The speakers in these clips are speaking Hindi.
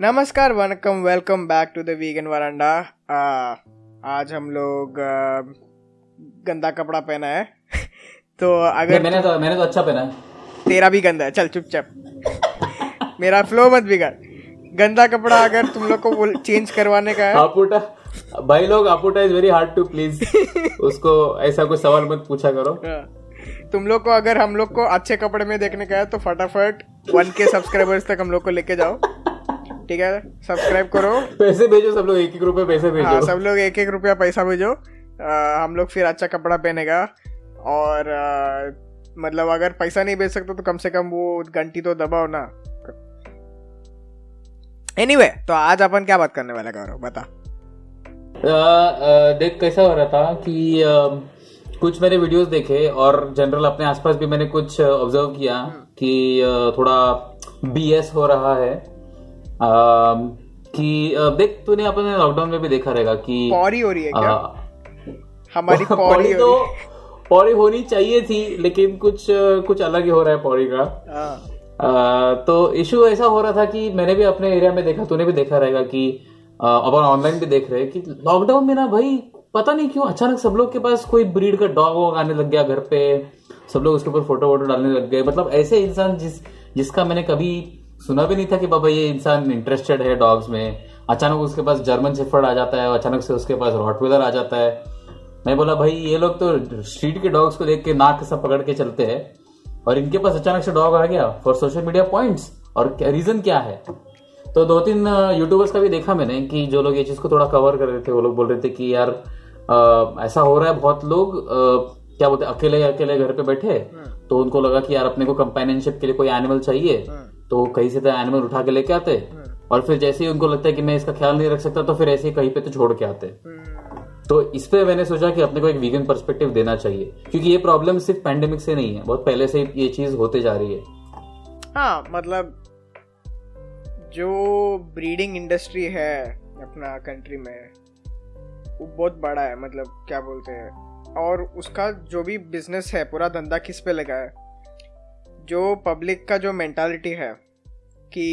नमस्कार vanakkam welcome back to the Vegan Veranda आज हम लोग आ, गंदा कपड़ा पहना है। तो अगर मैंने तो मैंने तो अच्छा पहना है। तेरा भी गंदा है। चल चुपचाप। मेरा फ्लो मत बिगाड़। गंदा कपड़ा अगर तुम लोग को चेंज करवाने का है। आपुटा भाई लोग आपुटा is very hard to please उसको ऐसा कुछ सवाल मत पूछा करो। हाँ। तुम लोग को अगर हम लोग को अच्छे कपड़े में देखने का है तो फटाफट वन के सब्सक्राइबर्स तक हम लोग को लेके जाओ। ठीक है? सब्सक्राइब करो। पैसे भेजो सब लोग एक एक रुपए पैसे भेजो। हाँ सब लोग एक एक रुपया पैसा भेजो। आ, हम लोग फिर अच्छा कपड़ा पहनेगा। और आ, मतलब अगर पैसा नहीं भेज सकते तो कम से कम वो घंटी तो दबाओ ना। एनीवे anyway, तो आज अपन क्या बात करने वाले गौरव? बता। आ, आ, देख कैसा हो रहा था कि आ, कुछ मैंने वीडियोस देखे और जनरल अपने आसपास भी मैंने कुछ ऑब्ज़र्व किया कि आ, थोड़ा बीएस हो रहा है। कि देख तूने अपने लॉकडाउन में भी देखा रहेगा कि पौरी हो रही है क्या? हमारी पौरी पौड़ी तो है। होनी चाहिए थी लेकिन कुछ कुछ अलग ही हो रहा है पौड़ी का। हाँ, आ, तो इशू ऐसा हो रहा था कि मैंने भी अपने एरिया में देखा तूने भी देखा रहेगा कि अपन ऑनलाइन भी देख रहे हैं कि लॉकडाउन में ना भाई पता नहीं क्यों अचानक सब लोग के पास कोई ब्रीड का डॉग वॉग आने लग गया घर पे। सब लोग उसके ऊपर फ़ोटो वोटो डालने लग गए। मतलब ऐसे इंसान जिस जिसका मैंने कभी सुना भी नहीं था कि बाबा ये इंसान इंटरेस्टेड है डॉग्स में। अचानक उसके पास जर्मन शेफर्ड आ जाता है अचानक से उसके पास रॉटविलर आ जाता है। मैं बोला भाई ये लोग तो स्ट्रीट के डॉग्स को देख के नाक सब पकड़ के चलते हैं और इनके पास अचानक से डॉग आ गया फॉर सोशल मीडिया पॉइंट्स और रीजन क्या है? तो दो तीन यूट्यूबर्स का भी देखा मैंने कि जो लोग ये चीज़ को थोड़ा कवर कर रहे थे वो लोग बोल रहे थे कि यार अ, ऐसा हो रहा है बहुत लोग अ, क्या बोलते अकेले अकेले घर पे बैठे तो उनको लगा कि यार अपने को कंपेनियनशिप के लिए कोई एनिमल चाहिए तो कहीं से तो एनिमल उठा के लेके आते। और फिर जैसे ही उनको लगता है कि मैं इसका ख्याल नहीं रख सकता तो फिर ऐसे ही कहीं पे तो छोड़ के आते। तो इस पे मैंने सोचा कि अपने को एक वीगन पर्सपेक्टिव देना चाहिए क्योंकि ये प्रॉब्लम सिर्फ़ पैंडेमिक से नहीं है बहुत पहले से ये चीज़ होते जा रही है। हाँ मतलब जो ब्रीडिंग इंडस्ट्री है अपना कंट्री में वो बहुत बड़ा है मतलब क्या बोलते हैं? और उसका जो भी बिज़नेस है, पूरा धंधा किस पे लगा है? जो पब्लिक का जो मेंटालिटी है कि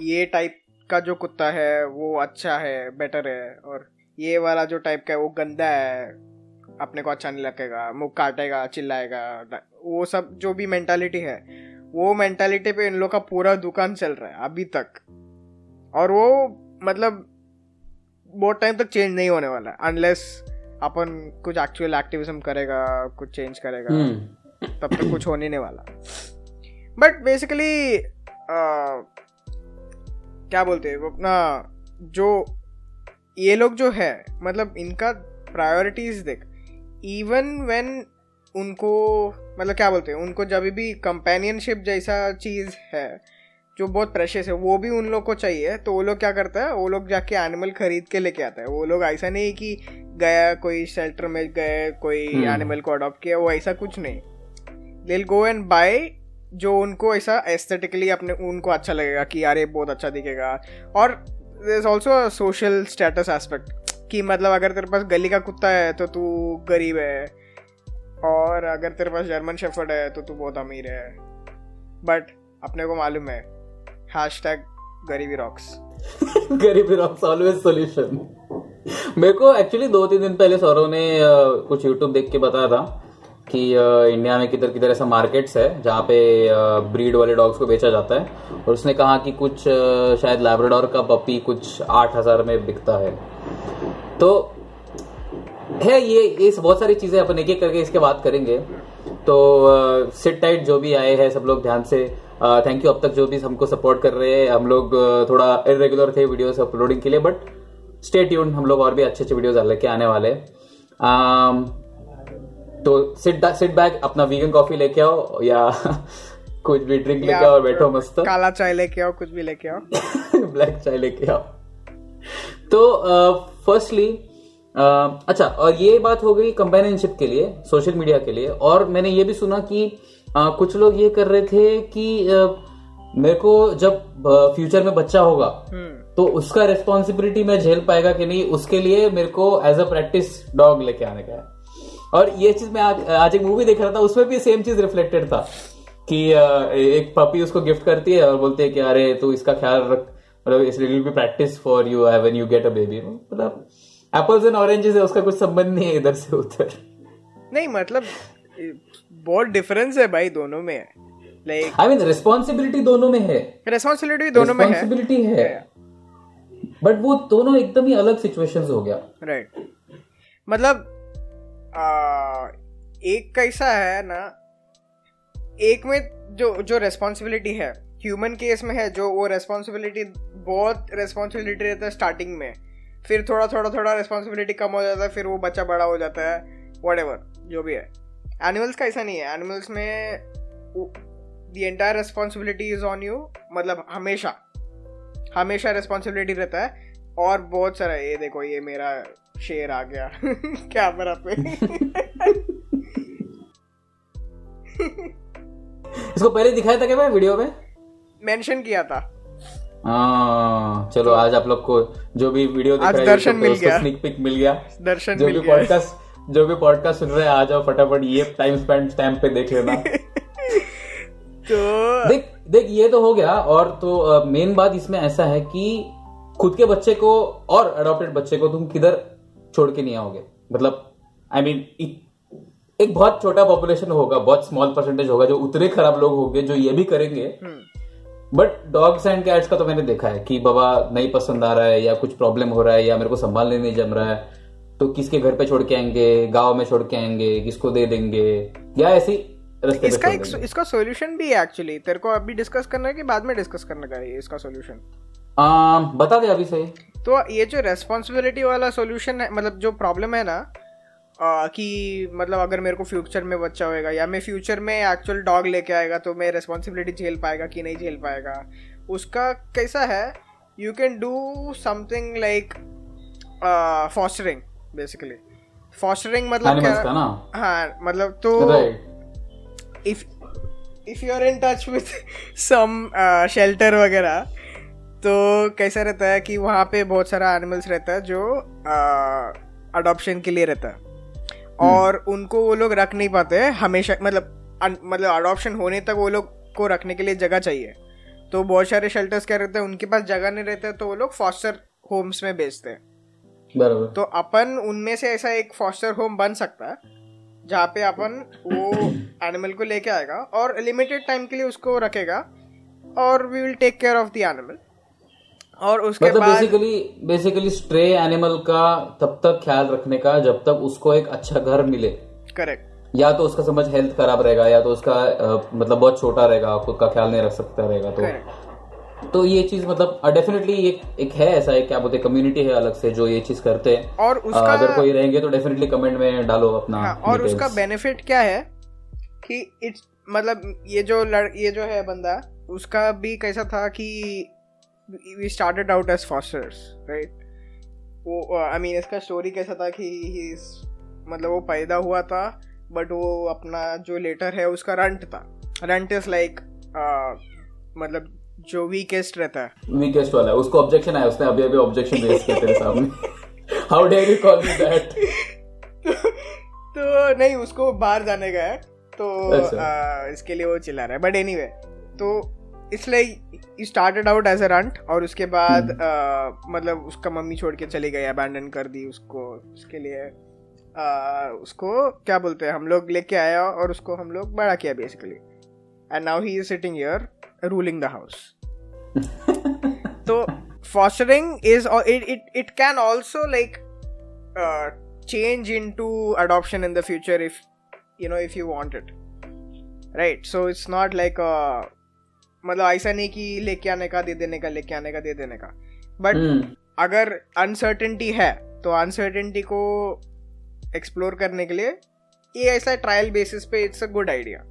ये टाइप का जो कुत्ता है, वो अच्छा है बेटर है, और ये वाला जो टाइप का है, वो गंदा है, अपने को अच्छा नहीं लगेगा, मुँह काटेगा, चिल्लाएगा वो सब जो भी मेंटालिटी है, वो मेंटालिटी पे इन लोग का पूरा दुकान चल रहा है, अभी तक। और वो मतलब बहुत टाइम तक चेंज नहीं होने वाला अनलेस अपन कुछ एक्चुअल एक्टिविज्म करेगा कुछ चेंज करेगा हम्म। तब तक कुछ होने नहीं वाला। बट बेसिकली क्या बोलते हैं वो अपना जो ये लोग जो है मतलब इनका प्रायोरिटीज देख इवन व्हेन उनको मतलब क्या बोलते हैं उनको जब भी कंपेनियनशिप जैसा चीज़ है जो बहुत प्रेशियस है वो भी उन लोग को चाहिए। तो वो लोग क्या करता है वो लोग जाके एनिमल खरीद के लेके आता है। वो लोग ऐसा नहीं कि गया कोई शेल्टर में गए कोई हम्म। एनिमल को अडॉप्ट किया वो ऐसा कुछ नहीं। दिल गो एंड बाय जो उनको ऐसा एस्थेटिकली अपने उनको अच्छा लगेगा कि यार ये बहुत अच्छा दिखेगा। और is also social status aspect कि मतलब अगर तेरे पास गली का कुत्ता है तो तू गरीब है। और अगर तेरे पास जर्मन शेफर्ड है तो तू बहुत अमीर है। बट अपने को मालूम है हैश गरीबी रॉक्स गरीबी रॉक्स ऑलवेज सॉल्यूशन मेरे को एक्चुअली दो तीन दिन पहले सौरव ने कुछ यूट्यूब देख के बताया था कि इंडिया में किधर किधर ऐसा मार्केट्स है जहाँ पे ब्रीड वाले डॉग्स को बेचा जाता है। और उसने कहा कि कुछ शायद लैब्राडोर का पपी कुछ आठ हज़ार में बिकता है। तो है ये ये बहुत सारी चीज़ें अपन एक एक करके इसके बात करेंगे। तो सिट टाइट जो भी आए हैं सब लोग ध्यान से। थैंक यू अब तक जो भी हमको सपोर्ट कर रहे हैं हम लोग थोड़ा इरेगुलर थे वीडियोस अपलोडिंग के लिए बट स्टे ट्यून हम लोग और भी अच्छे अच्छे वीडियोस लेके आने वाले हैं। तो सिट सिट बैक अपना वीगन कॉफ़ी लेके आओ या कुछ भी ड्रिंक लेके आओ और बैठो मस्त। काला चाय लेके आओ कुछ भी लेके आओ। ब्लैक चाय लेके आओ। तो फर्स्टली uh, uh, अच्छा और ये बात हो गई कंपेनियनशिप के लिए सोशल मीडिया के लिए और मैंने ये भी सुना कि अ, कुछ लोग ये कर रहे थे कि अ, मेरे को जब फ्यूचर में बच्चा होगा हम्म। तो उसका रिस्पॉन्सिबिलिटी मैं झेल पाएगा कि नहीं उसके लिए मेरे को एज अ प्रैक्टिस डॉग लेके आने का है। और ये चीज़ मैं आज, आज एक मूवी देख रहा था उसमें भी सेम चीज़ रिफ्लेक्टेड था कि एक पपी उसको गिफ्ट करती है और बोलती है कि अरे तू इसका ख्याल रख मतलब इस will be practice for you when you get a baby मतलब एप्पल्स एंड ऑरेंजेस है उसका कुछ संबंध नहीं है इधर से उधर। नहीं मतलब बहुत डिफरेंस है भाई दोनों में। लाइक आई मीन रिस्पॉन्सिबिलिटी दोनों में है। रिस्पॉन्सिबिलिटी दोनों में है। है। बट वो दोनों एकदम ही अलग सिचुएशंस हो गया। Right right. मतलब आ, एक कैसा है ना एक में जो जो रेस्पॉन्सिबिलिटी है ह्यूमन केस में है जो वो रेस्पॉन्सिबिलिटी बहुत रेस्पॉन्सिबिलिटी रहता है स्टार्टिंग में। फिर थोड़ा थोड़ा थोड़ा रेस्पॉन्सिबिलिटी कम हो जाता है फिर वो बच्चा बड़ा हो जाता है वट जो भी है। एनिमल्स का ऐसा नहीं है। एनिमल्स में the entire responsibility is on you मतलब हमेशा। हमेशा रेस्पॉन्सिबिलिटी रहता है। और बहुत सारा ये देखो ये मेरा शेर आ गया। कैमरा पे। इसको पहले दिखाया था क्या भाई वीडियो में? मेंशन किया था। आ, हाँ, चलो आज आप लोग को जो भी वीडियो दिख रहा है दर्शन मिल गया। स्निक पिक मिल गया। दर्शन जो भी पॉडकास्ट जो भी पॉडकास्ट सुन रहे हैं आ जाओ फटाफट ये टाइम स्पेंड स्टैम्प पे देख लेना। तो देख देख ये तो हो गया और तो मेन बात इसमें ऐसा है कि खुद के बच्चे को और अडोप्टेड बच्चे को तुम किधर छोड़ के नहीं आओगे? मतलब आई I मीन mean, एक बहुत छोटा पॉपुलेशन होगा बहुत स्मॉल परसेंटेज होगा जो उतने खराब लोग होंगे जो ये भी करेंगे। बट डॉग्स एंड कैट्स का तो मैंने देखा है कि बाबा नहीं पसंद आ रहा है या कुछ प्रॉब्लम हो रहा है या मेरे को संभालने नहीं जम रहा है। तो किसके घर पे छोड़ के आएँगे? गाँव में छोड़ के आएँगे? किसको दे देंगे? या ऐसी इसका एक इसका सॉल्यूशन भी है एक्चुअली तेरे को अभी डिस्कस करना है कि बाद में डिस्कस करने का है इसका सॉल्यूशन बता दे अभी सही तो ये जो रेस्पॉन्सिबिलिटी वाला सॉल्यूशन है मतलब जो प्रॉब्लम है ना आ, कि मतलब अगर मेरे को फ्यूचर में बच्चा होएगा या मैं फ्यूचर में एक्चुअल डॉग लेके आएगा तो मैं रेस्पॉन्सिबिलिटी झेल पाएगा कि नहीं झेल पाएगा? उसका कैसा है? You can do something like fostering basically fostering मतलब क्या ना? हाँ मतलब तो if if you are in touch with some shelter वगैरह तो कैसा रहता है कि वहाँ पे बहुत सारा एनिमल्स रहता है जो अडॉप्शन के लिए रहता है। हम्म। और उनको वो लोग रख नहीं पाते हमेशा मतलब मतलब अडॉप्शन होने तक वो लोग को रखने के लिए जगह चाहिए। तो बहुत सारे शेल्टर्स क्या रहते हैं उनके पास जगह नहीं रहते तो वो लोग फॉस्टर होम्स में बेचते हैं। बराबर। तो अपन उनमें से ऐसा एक फॉस्टर होम बन सकता है जहाँ पे अपन वो एनिमल को लेके आएगा और लिमिटेड टाइम के लिए उसको रखेगा और we will take care of the animal और उसके मतलब बाद बेसिकली बेसिकली स्ट्रे एनिमल का तब तक ख्याल रखने का जब तक उसको एक अच्छा घर मिले। करेक्ट या तो उसका समझ हेल्थ खराब रहेगा या तो उसका आ, मतलब बहुत छोटा रहेगा खुद का ख्याल नहीं रख सकता रहेगा तो। Correct. तो ये चीज़ मतलब डेफिनेटली एक एक है ऐसा एक क्या बोलते कम्युनिटी है अलग से जो ये चीज़ करते हैं। और उसका आ, अगर कोई रहेंगे तो डेफिनेटली कमेंट में डालो अपना हाँ, और उसका बेनिफिट क्या है कि इट्स मतलब ये जो लड़ ये जो है बंदा उसका भी कैसा था कि we started out as fosters right? वो आई मीन इसका स्टोरी कैसा था कि मतलब वो पैदा हुआ था बट वो अपना जो लेटर है उसका रंट था। रंट इज़ लाइक मतलब जो वीकेस्ट रहता है। वीकेस्ट वाला उसको ऑब्जेक्शन आया उसने अभी अभी ऑब्जेक्शन रेज किया तेरे सामने। How dare you call me that तो नहीं उसको बाहर जाने का है। तो अच्छा। आ, इसके लिए वो चिल्ला रहा है। बट एनीवे तो इसलिए started out as a runt और उसके बाद hmm. मतलब उसका मम्मी छोड़ के चली गई अबैंडन कर दी उसको उसके लिए। uh, उसको क्या बोलते हैं हम लोग लेके आया और उसको हम लोग बड़ा किया basically and now he is sitting here ruling the house तो fostering is it it, it can also like uh, change into adoption in the future if you know if you want it. Right? So it's not like a मतलब ऐसा नहीं कि लेके आने का दे देने का लेके आने का दे देने का। But hmm. अगर अनसर्टेनिटी है तो अनसर्टेनिटी को एक्सप्लोर करने के लिए ये ऐसा ट्रायल बेसिस पे इट्स अ गुड आइडिया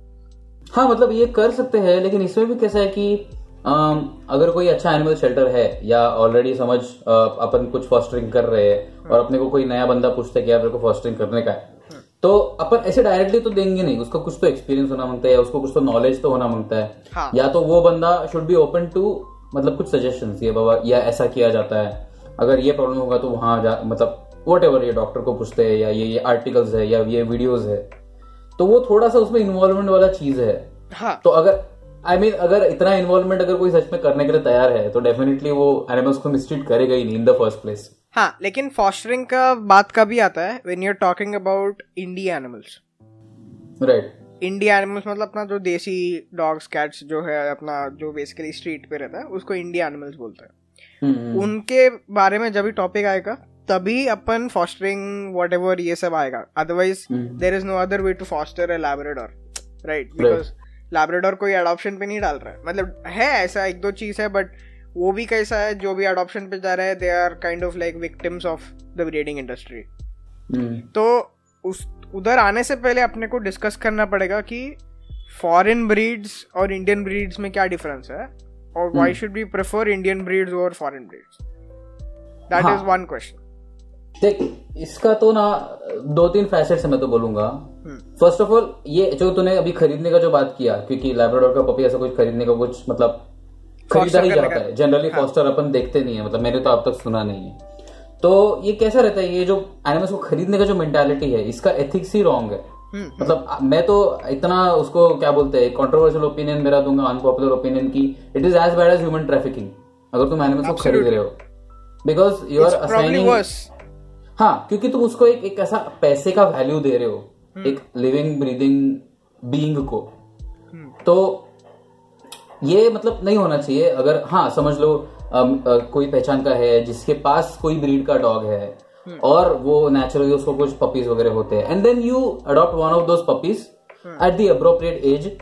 हाँ मतलब ये कर सकते हैं लेकिन इसमें भी कैसा है कि अगर कोई अच्छा एनिमल शेल्टर है या ऑलरेडी समझ अपन कुछ फॉस्टरिंग कर रहे हैं और अपने को कोई नया बंदा पूछता है कि यार मेरे को फॉस्टरिंग करने का है तो अपन ऐसे डायरेक्टली तो देंगे नहीं उसका कुछ तो एक्सपीरियंस होना माँगता है या उसको कुछ तो नॉलेज तो होना माँगता है हाँ. या तो वो बंदा शुड बी ओपन टू मतलब कुछ सजेशन ये बाबा या ऐसा किया जाता है अगर ये प्रॉब्लम होगा तो वहाँ मतलब वट एवर ये डॉक्टर को पूछते हैं या ये ये आर्टिकल्स है या ये वीडियोज़ है तो वो थोड़ा सा उसमें इन्वॉल्वमेंट वाला चीज़ है हाँ. तो अगर आई मीन अगर इतना इन्वॉल्वमेंट अगर कोई सच में करने के लिए तैयार है तो डेफिनेटली वो एनिमल्स को मिसट्रीट करेगा ही नहीं इन द फ़र्स्ट प्लेस हाँ लेकिन फॉस्टरिंग का बात का भी आता है when you are talking about indie animals right India animals मतलब अपना जो देसी डॉग्स कैट्स जो है अपना जो बेसिकली स्ट्रीट पे रहता है उसको इंडिया एनिमल्स बोलते हैं। हम्म, उनके बारे में जब भी टॉपिक आएगा तभी अपन फॉस्टरिंग वट ये सब आएगा। Otherwise. There is no other way to foster a Labrador right because Labrador कोई अडॉप्शन पे नहीं डाल रहा है। मतलब है ऐसा एक दो चीज़ है बट वो भी कैसा है जो भी अडॉप्शन पे जा रहे हैं they are kind of like victims of the breeding industry तो उस उधर आने से पहले अपने को डिस्कस करना पड़ेगा कि फॉरेन ब्रीड्स और इंडियन ब्रीड्स में क्या डिफरेंस है और why should be prefer Indian breeds और foreign breeds that. Is one question देख इसका तो ना दो तीन फैसेट से मैं तो बोलूँगा। फ़र्स्ट ऑफ़ ऑल ये जो तूने अभी खरीदने का जो बात किया क्योंकि लैब्राडोर का पपी ऐसा कुछ खरीदने का कुछ मतलब खरीदा ही जाता है। जनरली फॉस्टर अपन देखते नहीं है मतलब मैंने तो अब तक सुना नहीं है। तो ये कैसा रहता है? ये जो एनिमल्स को खरीदने का जो मेंटालिटी है इसका एथिक्स ही रॉन्ग है। हम्म, मतलब मैं तो इतना उसको क्या बोलते हैं कंट्रोवर्शियल ओपिनियन मेरा दूँगा अनपॉपुलर ओपिनियन की। It is as bad as human trafficking अगर तुम एनिमल्स को खरीद रहे हो। बिकॉज़ यू आर असाइनिंग हाँ क्योंकि तुम उसको एक एक ऐसा पैसे का वैल्यू दे रहे हो। एक लिविंग ब्रीदिंग बीइंग को। तो ये मतलब नहीं होना चाहिए। अगर हाँ समझ लो अम, अ, कोई पहचान का है जिसके पास कोई ब्रीड का डॉग है और वो नेचुरली उसको कुछ पपीज वगैरह होते हैं and then you adopt one of those puppies at the appropriate age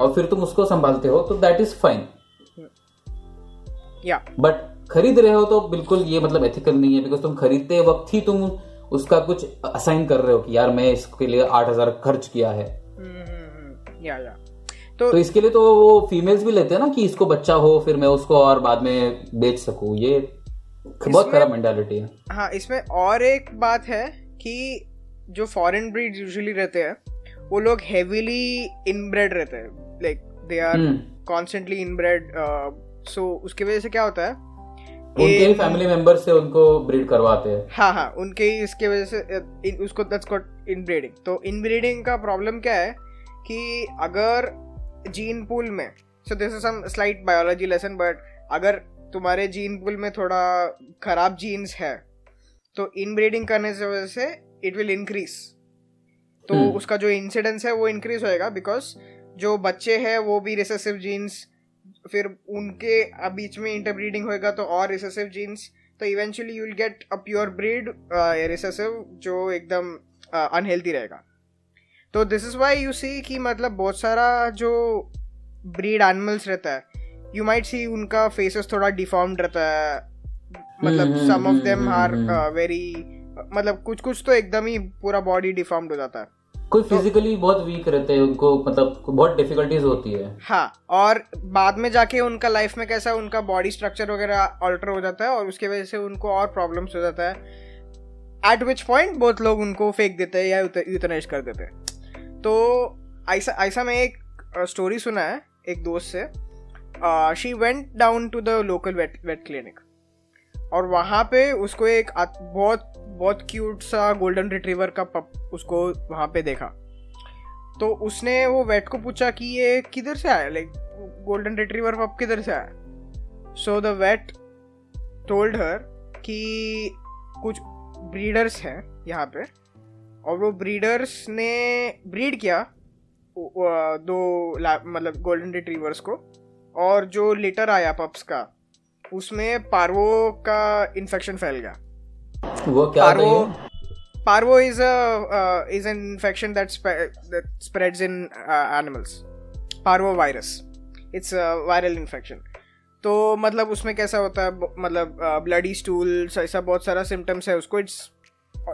और फिर तुम उसको संभालते हो तो दैट इज़ फाइन या। बट खरीद रहे हो तो बिल्कुल ये मतलब एथिकल नहीं है बिकॉज़ तुम खरीदते वक्त ही तुम उसका कुछ असाइन कर रहे हो कि यार मैं इसके लिए आठ हज़ार खर्च किया है। या या। तो तो इसके लिए तो वो फीमेल्स भी लेते हैं ना कि इसको बच्चा हो फिर मैं उसको और बाद में बेच सकूँ। ये बहुत खराब मेंटालिटी है। हाँ इसमें और एक बात है कि जो फॉरेन ब्रीड यूजुअली रहते हैं वो लोग हेवीली इनब्रेड रहते हैं। Like they are hmm. Constantly inbred so उसकी वजह से क्या होता है उनके ही फैमिली मेंबर से उनको ब्रीड करवाते हैं। हाँ हाँ उनके ही इसके वजह से इन, उसको दैट्स कॉल्ड इनब्रीडिंग तो इनब्रीडिंग का प्रॉब्लम क्या है कि अगर जीन पूल में so this is some slight biology lesson but अगर तुम्हारे जीन पूल में थोड़ा खराब जीन्स है तो इनब्रीडिंग करने से वजह से इट विल इंक्रीज तो हम्म। उसका जो इंसिडेंस है वो इंक्रीज होएगा बिकॉज़ जो बच्चे हैं वो भी रिसेसिव जीन्स फिर उनके बीच में इंटरब्रीडिंग होएगा तो और रिसेसिव जीन्स तो eventually you will get a pure breed recessive जो एकदम अनहेल्दी रहेगा। तो this is why you see कि मतलब बहुत सारा जो ब्रीड एनिमल्स रहता है यू माइट सी उनका फेसेस थोड़ा डिफॉर्म्ड रहता है। मतलब some of them are. Very मतलब कुछ कुछ तो एकदम ही पूरा बॉडी डिफॉर्म्ड हो जाता है। कोई फिजिकली तो, बहुत वीक रहते हैं उनको मतलब बहुत डिफिकल्टीज होती है। हाँ और बाद में जाके उनका लाइफ में कैसा उनका बॉडी स्ट्रक्चर वगैरह ऑल्टर हो जाता है और उसके वजह से उनको और प्रॉब्लम्स हो जाता है। एट विच पॉइंट बहुत लोग उनको फेंक देते हैं या यूथनाइज कर देते हैं। तो ऐसा ऐसा मैं एक स्टोरी सुना है एक दोस्त से। She went down to the local vet vet clinic और वहाँ पे उसको एक बहुत बहुत क्यूट सा गोल्डन रिट्रीवर का पप उसको वहाँ पे देखा। तो उसने वो वेट को पूछा कि ये किधर से आया? लाइक गोल्डन रिट्रीवर पप किधर से आया? So the vet told her कि कुछ ब्रीडर्स हैं यहाँ पे, और वो ब्रीडर्स ने ब्रीड किया दो मतलब गोल्डन रिट्रीवर्स को, और जो लेटर आया पप्स का, उसमें पार्वो का इन्फेक्शन फैल गया। वो क्या था Parvo, ये? parvo is a uh, is an infection that, spe- that spreads in uh, animals. Parvo virus. It's a viral infection. तो मतलब उसमें कैसा होता है मतलब ब्लडी स्टूल्स ऐसा बहुत सारा सिम्टम्स है उसको it's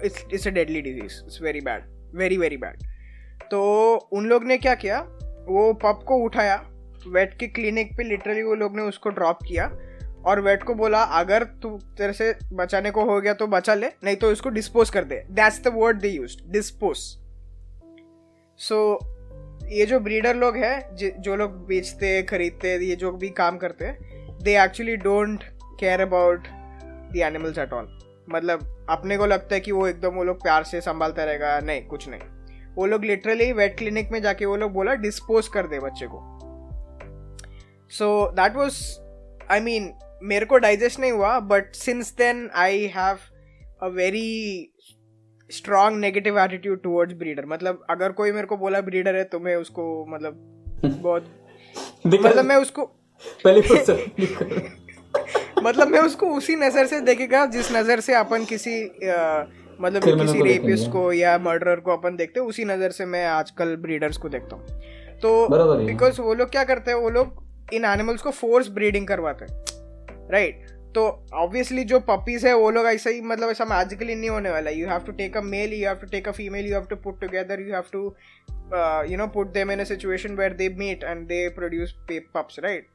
it's it's a deadly disease it's very bad very very bad तो उन लोग ने क्या किया वो पप को उठाया वेट के क्लिनिक पे लिटरली वो लोग ने उसको ड्रॉप किया और वेट को बोला, अगर तू तेरे से बचाने को हो गया तो बचा ले, नहीं तो इसको डिस्पोज कर दे. That's the word they use dispose so ये जो ब्रीडर लोग हैं, जो लोग बेचते, खरीदते, ये जो भी काम करते they actually don't care about the animals at all मतलब अपने को लगता है कि वो एकदम वो लोग प्यार से संभालता रहेगा, नहीं, कुछ नहीं. वो लोग लिटरली वेट क्लिनिक में जाके वो लोग बोला डिस्पोज कर दे बच्चे को. So that was I mean मेरे को डाइजेस्ट नहीं हुआ but since then I have a very strong negative attitude towards breeder मतलब अगर कोई मेरे को बोला ब्रीडर है तो मैं उसको मतलब बहुत मतलब मैं उसको पहले मतलब मैं उसको उसी नज़र से देखेगा जिस नज़र से अपन किसी आ, मतलब किसी रेपिस्ट को या मर्डरर को अपन देखते हैं उसी नज़र से मैं आजकल ब्रीडर्स को देखता हूँ। तो बिकॉज़ वो लोग क्या करते हैं वो लोग इन एनिमल्स को फोर्स ब्रीडिंग करवाते हैं। राइट तो ऑब्वियसली जो पपीज है वो लोग ऐसा ही मतलब ऐसा मैजिकली नहीं होने वाला। You have to take a male you have to take a female you have to put together you have to you know put them in a situation where they meet and they produce pups right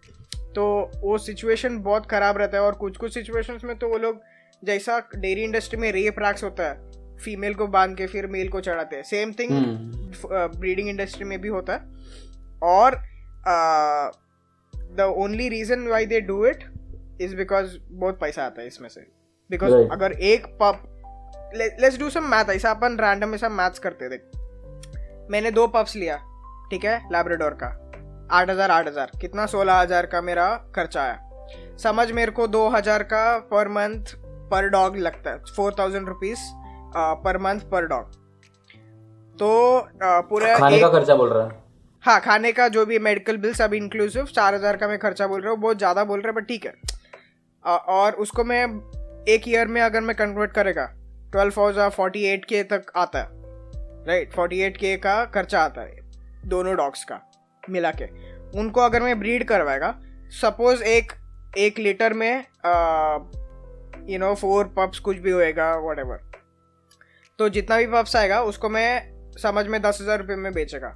तो वो सिचुएशन बहुत खराब रहता है और कुछ कुछ सिचुएशंस में तो वो लोग जैसा डेयरी इंडस्ट्री में रेप रैक्स होता है फीमेल को बाँध के फिर मेल को चढ़ाते हैं। Same thing. ब्रीडिंग इंडस्ट्री में भी होता है। और the only reason why they do it is because बहुत पैसा आता है इसमें से बिकॉज़ Right. अगर एक पप लेट्स डू सम मैथ ऐसा अपन रैंडम ऐसा मैथ्स करते देख मैंने दो पप्स लिया ठीक है लैब्राडोर का आठ हज़ार आठ हज़ार. कितना? सोलह हज़ार का मेरा खर्चा आया। समझ मेरे को दो हज़ार का पर मंथ पर डॉग लगता है। Four thousand rupees per month per dog तो पूरा खाने एक- का खर्चा बोल रहा है? हाँ खाने का जो भी मेडिकल बिल सब इंक्लूसिव चार हज़ार का मैं खर्चा बोल रहा हूँ। बहुत ज़्यादा बोल रहा है बट ठीक है। और उसको मैं एक ईयर में अगर मैं कन्वर्ट करेगा ट्वेल्व थाउज़ेंड फोर्टी एट के तक आता है राइट फोर्टी एट के का खर्चा आता है, दोनों डॉग्स का मिला के। उनको अगर मैं ब्रीड करवाएगा सपोज़ एक एक लीटर में यू नो फोर पप्स कुछ भी होएगा वट तो जितना भी पप्स आएगा, उसको मैं समझ में दस हज़ार रुपये में बेचेगा।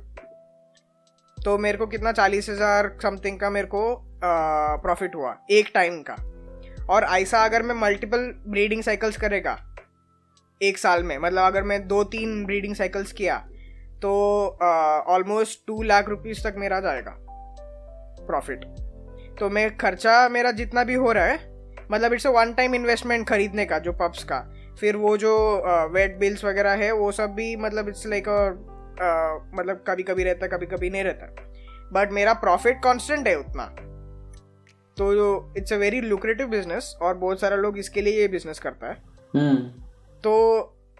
तो मेरे को कितना चालीस हज़ार समथिंग का मेरे को प्रॉफिट हुआ, एक टाइम का। और ऐसा अगर मैं मल्टीपल ब्रीडिंग साइकिल्स करेगा, एक साल में मतलब अगर मैं दो तीन ब्रीडिंग साइकिल्स किया तो ऑलमोस्ट टू लाख रुपीज़ तक मेरा जाएगा प्रॉफिट तो मैं खर्चा मेरा जितना भी हो रहा है मतलब it's a one time investment खरीदने का, जो पब्स का, फिर वो जो वेट बिल्स वगैरह है, वो सब भी मतलब इट्स लाइक मतलब कभी कभी रहता कभी कभी नहीं रहता. बट मेरा प्रॉफिट कांस्टेंट है उतना. तो it's a very lucrative business और बहुत सारा लोग इसके लिए ये बिज़नेस करता है। हम्म। तो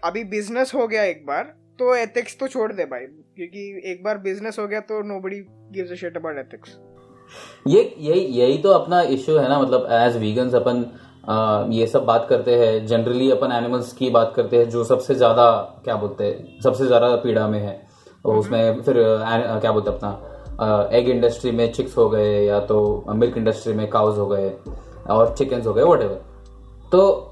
अभी बिज़नेस हो गया एक बार तो एथिक्स तो छोड़ दे भाई क्योंकि एक बार बिज़नेस हो गया तो nobody gives a shit about ethics ये यही यही तो अपना इश्यू है ना मतलब एज वीगन्स अपन आ, ये सब बात करते हैं जनरली अपन एनिमल्स की बात करते हैं जो सबसे ज़्यादा क्या बोलते हैं सबसे ज़्यादा पीड़ा में है। उसमें फिर आ, क्या बोलते अपना एग इंडस्ट्री में चिक्स हो गए या तो मिल्क इंडस्ट्री में काउज हो गए और चिकन्स हो गए वट तो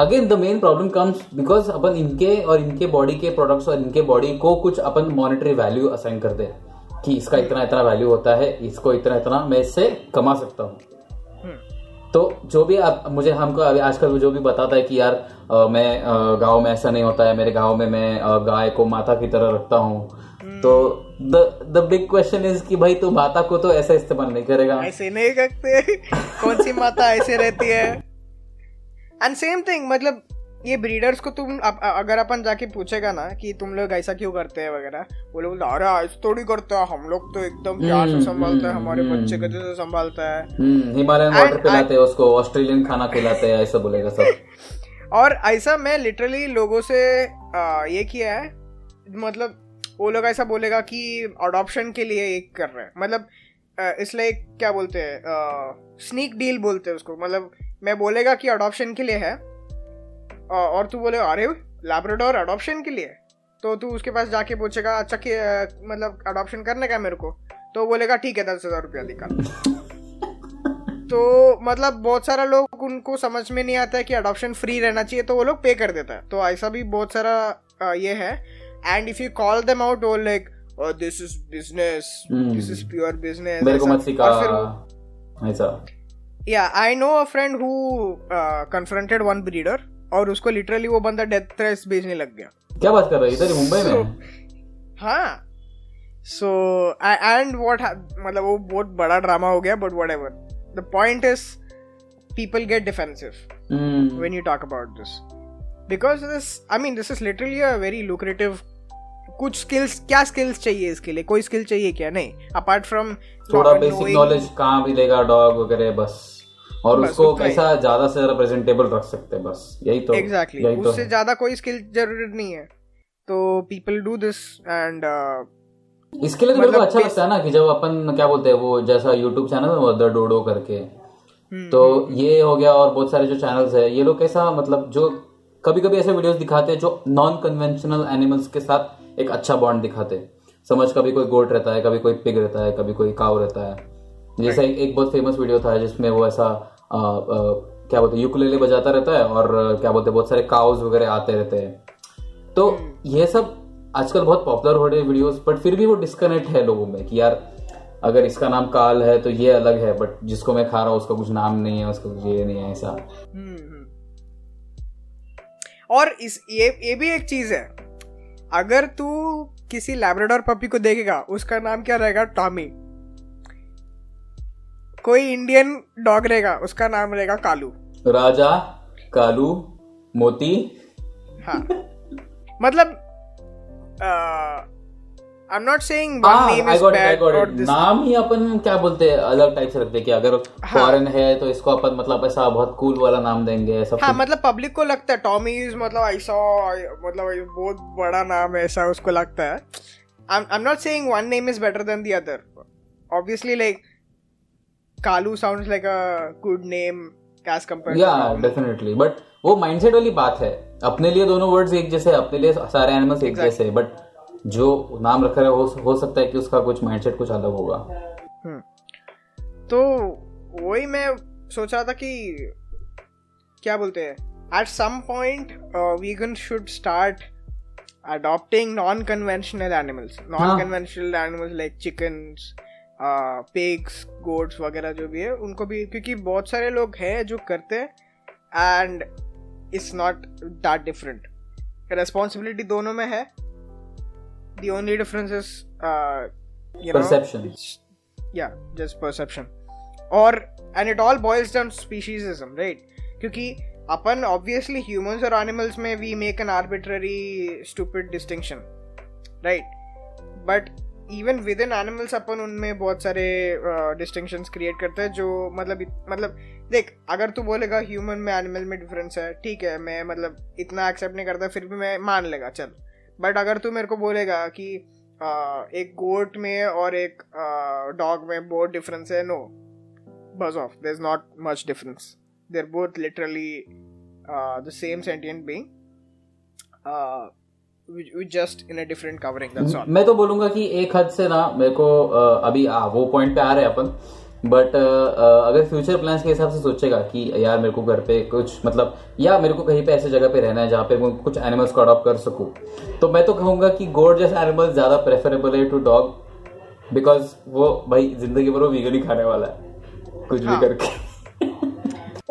again the main problem comes because अपन इनके और इनके बॉडी के प्रोडक्ट्स और इनके बॉडी को कुछ अपन मॉनिटरी वैल्यू असाइन करते हैं कि इसका इतना इतना वैल्यू होता है इसको इतना इतना मैं इससे कमा सकता हूँ। तो जो भी आप मुझे हमको अभी आजकल जो भी बताता है कि यार अ, मैं गाँव में ऐसा नहीं होता है मेरे गाँव में मैं गाय को माता की तरह रखता हूँ तो the the big question is कि भाई तू माता को तो ऐसा इस्तेमाल नहीं करेगा। ऐसे नहीं करते। कौन सी माता ऐसे रहती है? एंड सेम थिंग मतलब ये ब्रीडर्स को तुम अप, अगर अपन जाके पूछेगा ना कि तुम लोग ऐसा क्यों करते हैं वगैरह वो लोग अरे ऐसा थोड़ी करते हैं हम लोग तो एकदम प्यार से हम्म, संभालते हैं हमारे हम्म, बच्चे को जैसे संभालता है। हम्म हिमालयन वाटर पिलाते हैं उसको ऑस्ट्रेलियन खाना खिलाते हैं ऐसा बोलेगा सब। और ऐसा मैं लिटरली लोगों से आ, ये किया है मतलब वो लोग ऐसा बोलेगा कि अडॉप्शन के लिए एक कर रहे हैं। मतलब इसलिए क्या बोलते हैं स्नीक डील बोलते हैं उसको। मतलब मैं बोलेगा कि अडॉप्शन के लिए है और तू बोले अरे लैब्राडोर अडॉप्शन के लिए तो तू उसके पास जाके पूछेगा अच्छा कि मतलब अडॉप्शन करने का है मेरे को? तो बोलेगा ठीक है दस हज़ार रुपया निकाल। तो मतलब बहुत सारा लोग उनको समझ में नहीं आता है कि अडॉप्शन फ्री रहना चाहिए तो वो लोग पे कर देता है। तो ऐसा भी बहुत सारा ये है। And if you call them out वो like this is business. This is pure business मेरे को मत सिखा। ऐसा या I know a friend who confronted one breeder और उसको लिटरली वो बंदा डेथ थ्रेट्स भेजने लग गया। क्या बात कर रहा है? इधर मुंबई में? हाँ। सो एंड व्हाट मतलब वो बहुत बड़ा ड्रामा हो गया but whatever the point is people get defensive hmm, when you talk about because this i mean this is literally a very lucrative कुछ स्किल्स क्या स्किल्स चाहिए इसके लिए? कोई स्किल चाहिए क्या? नहीं. अपार्ट फ्रॉम थोड़ा बेसिक नॉलेज कहाँ भी लेगा डॉग वगैरह बस. और उसको कैसा ज़्यादा से ज़्यादा प्रेजेंटेबल रख सकते हैं बस. यही तो एग्जैक्टली exactly. तो उससे तो ज़्यादा कोई स्किल ज़रूरत नहीं है. तो पीपल डू दिस एंड इसके लिए तो मतलब अच्छा लगता है ना कि जब अपन क्या बोलते हैं वो जैसा यूट्यूब चैनल है द डोडो करके हम्म, तो हम्म। ये हो गया और बहुत सारे जो चैनल्स है ये लोग कैसा मतलब जो कभी कभी ऐसे वीडियोस दिखाते हैं जो नॉन कन्वेंशनल एनिमल्स के साथ एक अच्छा बॉन्ड दिखाते हैं। समझ कभी कोई गोट रहता है कभी कोई पिग रहता है कभी कोई काव रहता है। जैसे एक, एक बहुत फ़ेमस वीडियो था जिसमें वो ऐसा आ, आ, क्या बोलते यूकुलेले बजाता रहता है और क्या बोलते बहुत सारे काउज वगैरह आते रहते हैं। तो हम्म। ये सब आजकल बहुत पॉपुलर हो रहे वीडियोस बट फिर भी वो डिस्कनेक्ट है लोगों में कि यार अगर इसका नाम काल है तो ये अलग है बट जिसको मैं खा रहा हूँ उसका कुछ नाम नहीं है उसका कुछ ये नहीं है ऐसा। हम्म। और इस ये ये भी एक चीज़ है। अगर तू किसी लैब्राडोर पपी को देखेगा उसका नाम क्या रहेगा? टॉमी कोई इंडियन डॉग रहेगा उसका नाम रहेगा कालू। राजा कालू मोती। हाँ। मतलब I am not saying one name is bad और दिस नाम ही अपन क्या बोलते हैं? अलग टाइप से रखते हैं कि अगर फॉरेन हाँ. है तो इसको अपन मतलब ऐसा बहुत कूल वाला नाम देंगे ऐसा हाँ मतलब पब्लिक को लगता है। टॉमी इज़ मतलब ऐसा मतलब बहुत बड़ा नाम है ऐसा उसको लगता है। I am not saying one name is better than the other obviously like Kalu sounds like a good name as compare या डेफिनेटली बट वो माइंडसेट वाली बात है। अपने लिए दोनों वर्ड्स एक जैसे अपने लिए सारे एनिमल्स एक जैसे बट जो नाम रखा है हो, हो सकता है कि उसका कुछ माइंडसेट कुछ अलग होगा हम्म। तो वही मैं सोच रहा था कि क्या बोलते हैं at some point vegan should start adopting non-conventional animals non-conventional हाँ. animals like chickens pigs goats वगैरह जो भी है उनको भी क्योंकि बहुत सारे लोग हैं जो करते हैं and it's not that different responsibility दोनों में है the only difference is uh, you perception. Know, yeah just perception. Or and it all boils down to speciesism right? क्योंकि अपन ऑब्वियसली ह्यूमंस और एनिमल्स में we make an arbitrary stupid distinction right but even within animals अपन उनमें बहुत सारे डिस्टिंक्शन uh, क्रिएट करते हैं जो मतलब मतलब देख अगर तू बोलेगा ह्यूमन में एनिमल में डिफरेंस है ठीक है मैं मतलब इतना एक्सेप्ट नहीं करता फिर भी मैं मान लेगा चल बट अगर तू मेरे को बोलेगा कि आ, एक गोट में और एक डॉग में बहुत डिफरेंस है no bus of there is not much difference there both literally the same sentient being just in different covering मैं तो बोलूँगा कि एक हद से ना मेरे को अभी आ, वो पॉइंट पे आ रहे हैं अपन। बट uh, uh, अगर फ्यूचर प्लान्स के हिसाब से सोचेगा कि यार मेरे को घर पे कुछ मतलब या मेरे को कहीं पे ऐसे जगह पे रहना है जहाँ पे मैं कुछ एनिमल्स को अडॉप्ट कर सकूँ तो मैं तो कहूँगा कि गोड जैसा एनिमल ज़्यादा प्रेफरेबल है टू डॉग बिकॉज़ वो भाई ज़िंदगी भर वो वीगन ही खाने वाला है कुछ हाँ. भी करके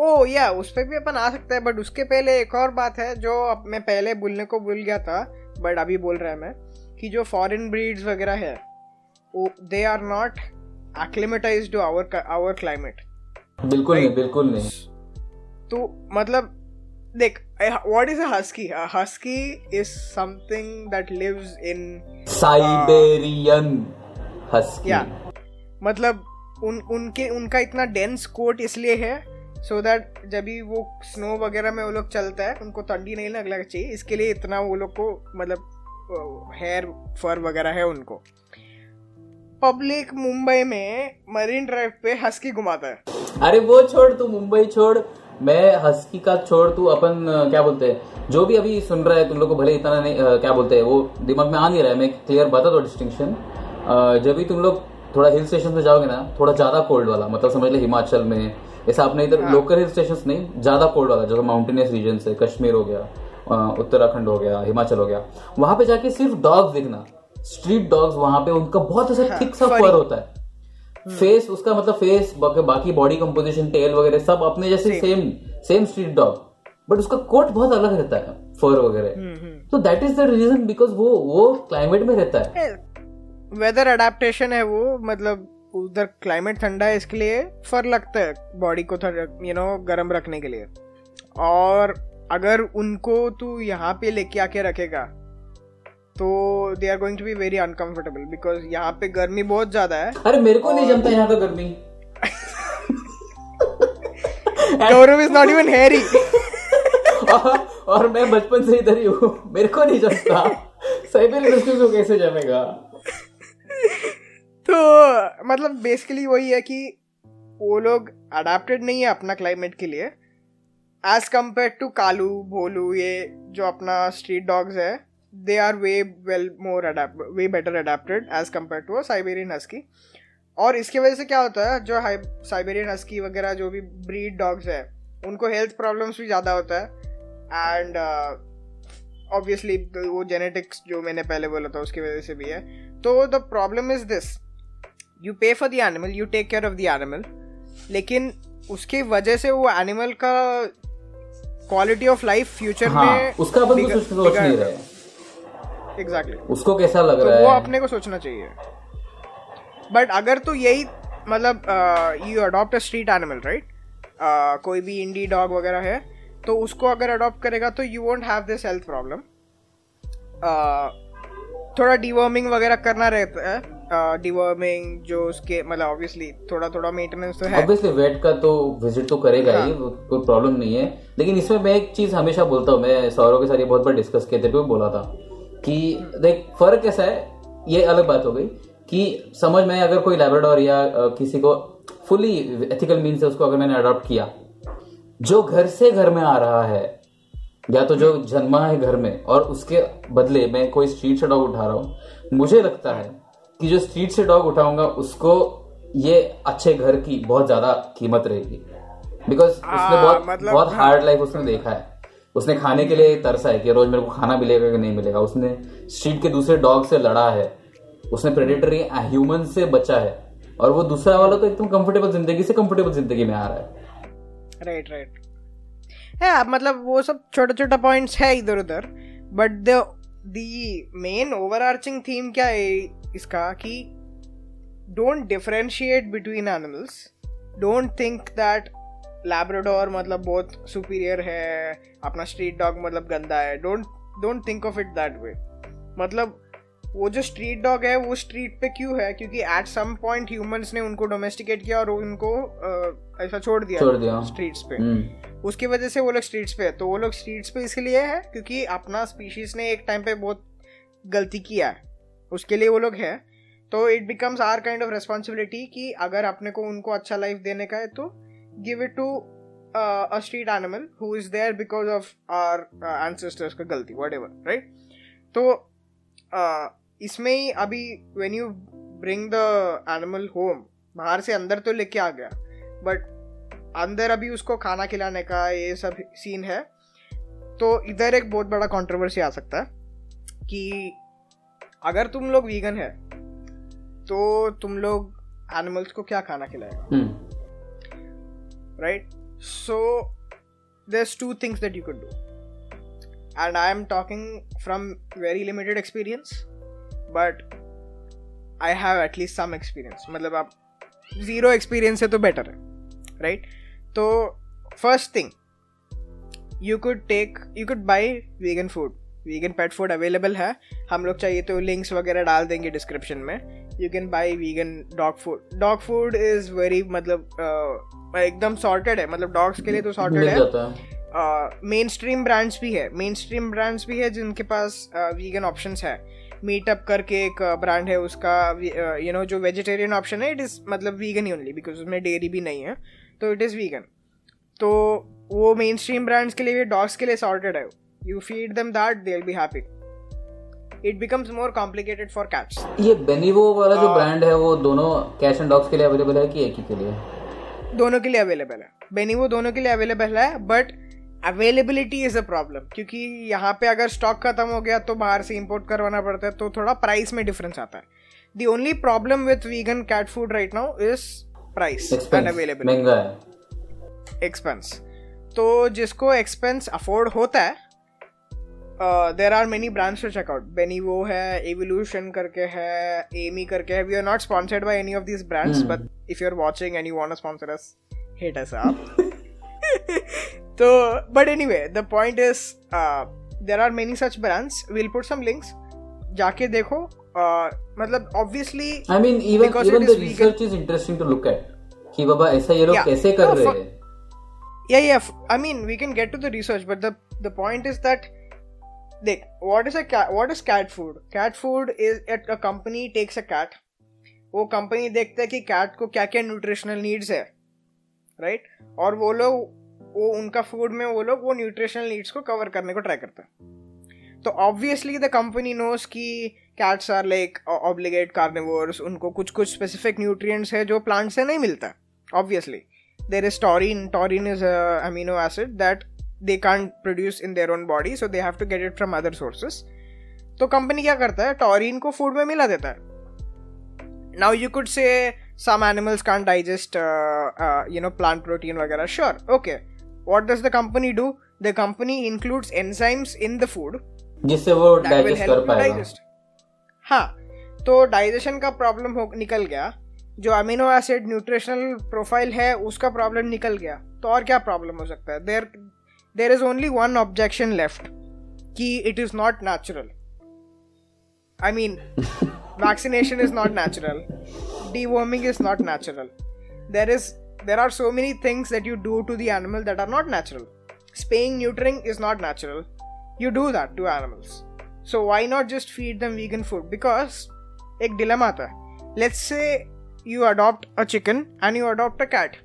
ओ या उस पर भी अपन आ सकते हैं बट उसके पहले एक और बात है जो मैं पहले बोलने को भूल गया था बट अभी बोल रहा है मैं कि जो फॉरेन ब्रीड्स वगैरह है they are not acclimatized to our our climate. बिल्कुल नहीं बिल्कुल नहीं। तो मतलब देख what is a husky? A husky is something that lives in Siberian uh, husky. Yeah. मतलब उन उनके उनका इतना डेंस कोट इसलिए है सो so दैट जब भी वो स्नो वगैरह में वो लोग चलता है उनको ठंडी नहीं लगना चाहिए। इसके लिए इतना वो लोग को मतलब हेयर फर वगैरह है उनको। पब्लिक मुंबई में मरीन ड्राइव पे हस्की घुमाता है। अरे वो छोड़ तू मुंबई छोड़। मैं हस्की का छोड़ तू अपन क्या बोलते हैं जो भी अभी सुन रहा है तुम लोग को भले इतना नहीं क्या बोलते हैं वो दिमाग में आ नहीं रहा है। मैं क्लियर बता दो डिस्टिंक्शन जब भी तुम लोग थोड़ा हिल स्टेशन पे जाओगे ना थोड़ा ज़्यादा कोल्ड वाला मतलब समझ ले हिमाचल में ऐसा अपने इधर हाँ। लोकल हिल स्टेशन नहीं ज़्यादा कोल्ड वाला जैसे माउंटेनियस रीजन है कश्मीर हो गया उत्तराखंड हो गया हिमाचल हो गया वहाँ पे जाके सिर्फ़ डॉग दिखना। स्ट्रीट डॉग्स वहाँ पे उनका बहुत ऐसा हाँ, थिक सा फर होता है। Face hmm. उसका मतलब फेस बाकी बॉडी कंपोजिशन टेल वगैरह सब अपने जैसे same same street dog but उसका कोट बहुत अलग रहता है फर वगैरह। तो that is the reason because वो वो क्लाइमेट में रहता है। वेदर अडेप्टेशन है वो मतलब उधर क्लाइमेट ठंडा है इसके लिए फर लगता है बॉडी को यू नो गर्म रखने के लिए। और अगर उनको तू यहाँ पे लेके आके रखेगा तो they are going to be very uncomfortable because यहाँ पे गर्मी बहुत ज़्यादा है। अरे मेरे को नहीं जमता यहाँ का गर्मी। Gaurav is not even hairy और मैं बचपन से इधर ही हूँ। मेरे को नहीं जमता। साइबेरियन हस्की को कैसे जमेगा? तो मतलब बेसिकली वही है कि वो लोग अडेप्टेड नहीं है अपना क्लाइमेट के लिए। As compare to Kalu Bholu ये जो अपना स्ट्रीट डॉग्स है they are way well more adept way better adapted as compare to a Siberian husky और इसकी वजह से क्या होता है जो साइबेरियन हस्की वगैरह जो भी ब्रीड डॉग्स है उनको हेल्थ प्रॉब्लम्स भी ज़्यादा होता है। एंड ऑब्वियसली uh, वो जेनेटिक्स जो मैंने पहले बोला था उसकी वजह से भी है। तो the problem is this you pay for the animal you take care of the animal लेकिन उसकी वजह से वो एनिमल का क्वालिटी ऑफ़ लाइफ फ्यूचर में उसका अपन कुछ सोच नहीं रहे। एग्जैक्टली उसको कैसा लग तो रहा वो है? अपने को सोचना चाहिए। बट अगर तो यही मतलब you adopt a street animal right कोई भी इंडी डॉग वगैरह है तो उसको अगर अडॉप्ट करेगा तो you won't have this health problem थोड़ा डिवर्मिंग वगैरह करना रहता है। डिवर्मिंग जो उसके मतलब ऑब्वियसली थोड़ा थोड़ा मेंटेनेंस तो है। ऑब्वियसली वेट का तो विज़िट तो करेगा ही कोई प्रॉब्लम नहीं है। लेकिन इसमें मैं एक चीज़ हमेशा बोलता हूँ मैं सौरव के साथ ये बहुत बार डिस्कस किया तेरे को भी बोला था। कि देख फ़र्क कैसा है ये अलग बात हो गई कि समझ में अगर कोई लेबराडोर या किसी को फुली एथिकल मीन से उसको अगर मैंने अडॉप्ट किया जो घर से घर में आ रहा है या तो जो जन्मा है घर में और उसके बदले मैं कोई स्ट्रीट से डॉग उठा रहा हूँ मुझे लगता है कि जो स्ट्रीट से डॉग उठाऊँगा उसको ये अच्छे घर की बहुत ज़्यादा कीमत रहेगी। बिकॉज़ उसने हाँ, बहुत मतलब बहुत हार्ड लाइफ उसने देखा है। उसने खाने के लिए तरसा है कि रोज मेरे को खाना मिलेगा कि नहीं मिलेगा। उसने स्ट्रीट के दूसरे डॉग से लड़ा है। उसने प्रेडेटरी ह्यूमन से बचा है। और वो दूसरा वाला तो एकदम कंफर्टेबल ज़िंदगी से कंफर्टेबल ज़िंदगी में आ रहा है। राइट राइट है मतलब वो सब छोटा छोटा पॉइंट्स है इधर उधर but the the main overarching theme क्या है इसका कि don't differentiate between animals don't think that Labrador मतलब बहुत सुपीरियर है अपना स्ट्रीट डॉग मतलब गंदा है। Don't don't think of it that way मतलब वो जो स्ट्रीट डॉग है वो स्ट्रीट पे क्यों है? क्योंकि एट सम पॉइंट ह्यूमंस ने उनको डोमेस्टिकेट किया और उनको अ, ऐसा छोड़ दिया छोड़ दिया। स्ट्रीट्स पे। हम्म। उसकी वजह से वो लोग स्ट्रीट्स पे है। तो वो लोग स्ट्रीट्स पे इसलिए है क्योंकि अपना स्पीशीज ने एक टाइम पे बहुत गलती किया है। उसके लिए वो लोग है। तो it becomes our kind of responsibility कि अगर अपने को उनको अच्छा लाइफ देने का है तो give it to a street animal who is there because of our ancestors का गलती एवर राइट तो uh, इसमें ही अभी when you bring the animal home बाहर से अंदर तो लेके आ गया बट अंदर अभी उसको खाना खिलाने का ये सब सीन है तो इधर एक बहुत बड़ा कंट्रोवर्सी आ सकता है कि अगर तुम लोग वीगन है तो तुम लोग एनिमल्स को क्या खाना खिलाएगा right? So there's two things that you could do. And I am talking from very limited experience, but I have at least some experience. मतलब आप zero experience है तो better है, right? तो first thing, you could take, you could buy vegan food. vegan pet food available है। हम लोग चाहिए तो लिंक्स वगैरह डाल देंगे डिस्क्रिप्शन में। You can buy vegan dog food dog food is very मतलब uh, एकदम सॉर्टेड है। मतलब डॉग्स के लिए तो सॉर्टेड है। मेन स्ट्रीम ब्रांड्स भी है। मेन स्ट्रीम ब्रांड्स भी है जिनके पास वीगन uh, ऑप्शंस है। मीटअप करके एक ब्रांड है उसका। यू नो जो वेजिटेरियन ऑप्शन है इट इज़ मतलब वीगन ही ओनली बिकॉज़ उसमें डेयरी भी नहीं है। तो इट इज़ वीगन तो वो मेन स्ट्रीम ब्रांड्स के लिए भी डॉग्स के लिए सॉर्टेड है। Feed them that they will be happy it becomes more complicated for cats ये बेनिवो वाला जो। ब्रांड है वो दोनों कैश एंड डॉग्स के लिए अवेलेबल है कि एक ही के लिए? दोनों के लिए अवेलेबल है। बेनीवो दोनों के लिए अवेलेबल है but availability is a problem क्योंकि यहाँ पे अगर स्टॉक खत्म हो गया तो बाहर से इंपोर्ट करवाना पड़ता है तो थोड़ा प्राइस में डिफरेंस आता है। The only problem with vegan cat food right now is price and है। एक्सपेंस तो जिसको एक्सपेंस अफोर्ड होता है there are many brands to check out Benevo है एवोल्यूशन करके है एमी करके है. We are not sponsored by any of these brands. But if you are watching and you want to sponsor us hit us up तो but anyway the point is there are many such brands will put some links जाके देखो uh, मतलब obviously I mean even even the research is interesting to look at कि बाबा ऐसा ये लोग कैसे कर रहे हैं? Yeah yeah f- i mean we can get to the research but the the point is that like is a cat, what is cat food? Cat food is at a company takes a वो कंपनी देखते हैं कि कैट को क्या क्या न्यूट्रिशनल नीड्स है राइट right? और वो लोग, वो उनका फ़ूड में वो लोग वो न्यूट्रिशनल नीड्स को कवर करने को ट्राई करते हैं। तो ऑब्वियसली द कंपनी नोस कि cats are like obligate carnivores उनको कुछ कुछ स्पेसिफिक न्यूट्रिएंट्स है जो प्लांट से नहीं मिलता obviously there is taurine taurine is a amino acid they can't produce in their own body so they have to get it from other sources. तो कंपनी क्या करता है? टॉरिन को फ़ूड में मिला देता है। Now you could say some animals can't digest you know plant protein वगैरह। Sure okay what does the company do the company includes enzymes in the food जिससे वो डाइजेस्ट कर पाएगा। हाँ तो डाइजेशन का प्रॉब्लम हो निकल गया। जो अमीनो एसिड न्यूट्रिशनल प्रोफ़ाइल है उसका प्रॉब्लम निकल गया। तो और क्या प्रॉब्लम हो सकता है? There there is only one objection left. Ki it is not natural. I mean vaccination is not natural. Deworming is not natural. There is there are so many things that you do to the animal that are not natural. Spaying neutering is not natural. You do that to animals. So why not just feed them vegan food? Because ek dilemma tha. Let's say you adopt a chicken and you adopt a cat.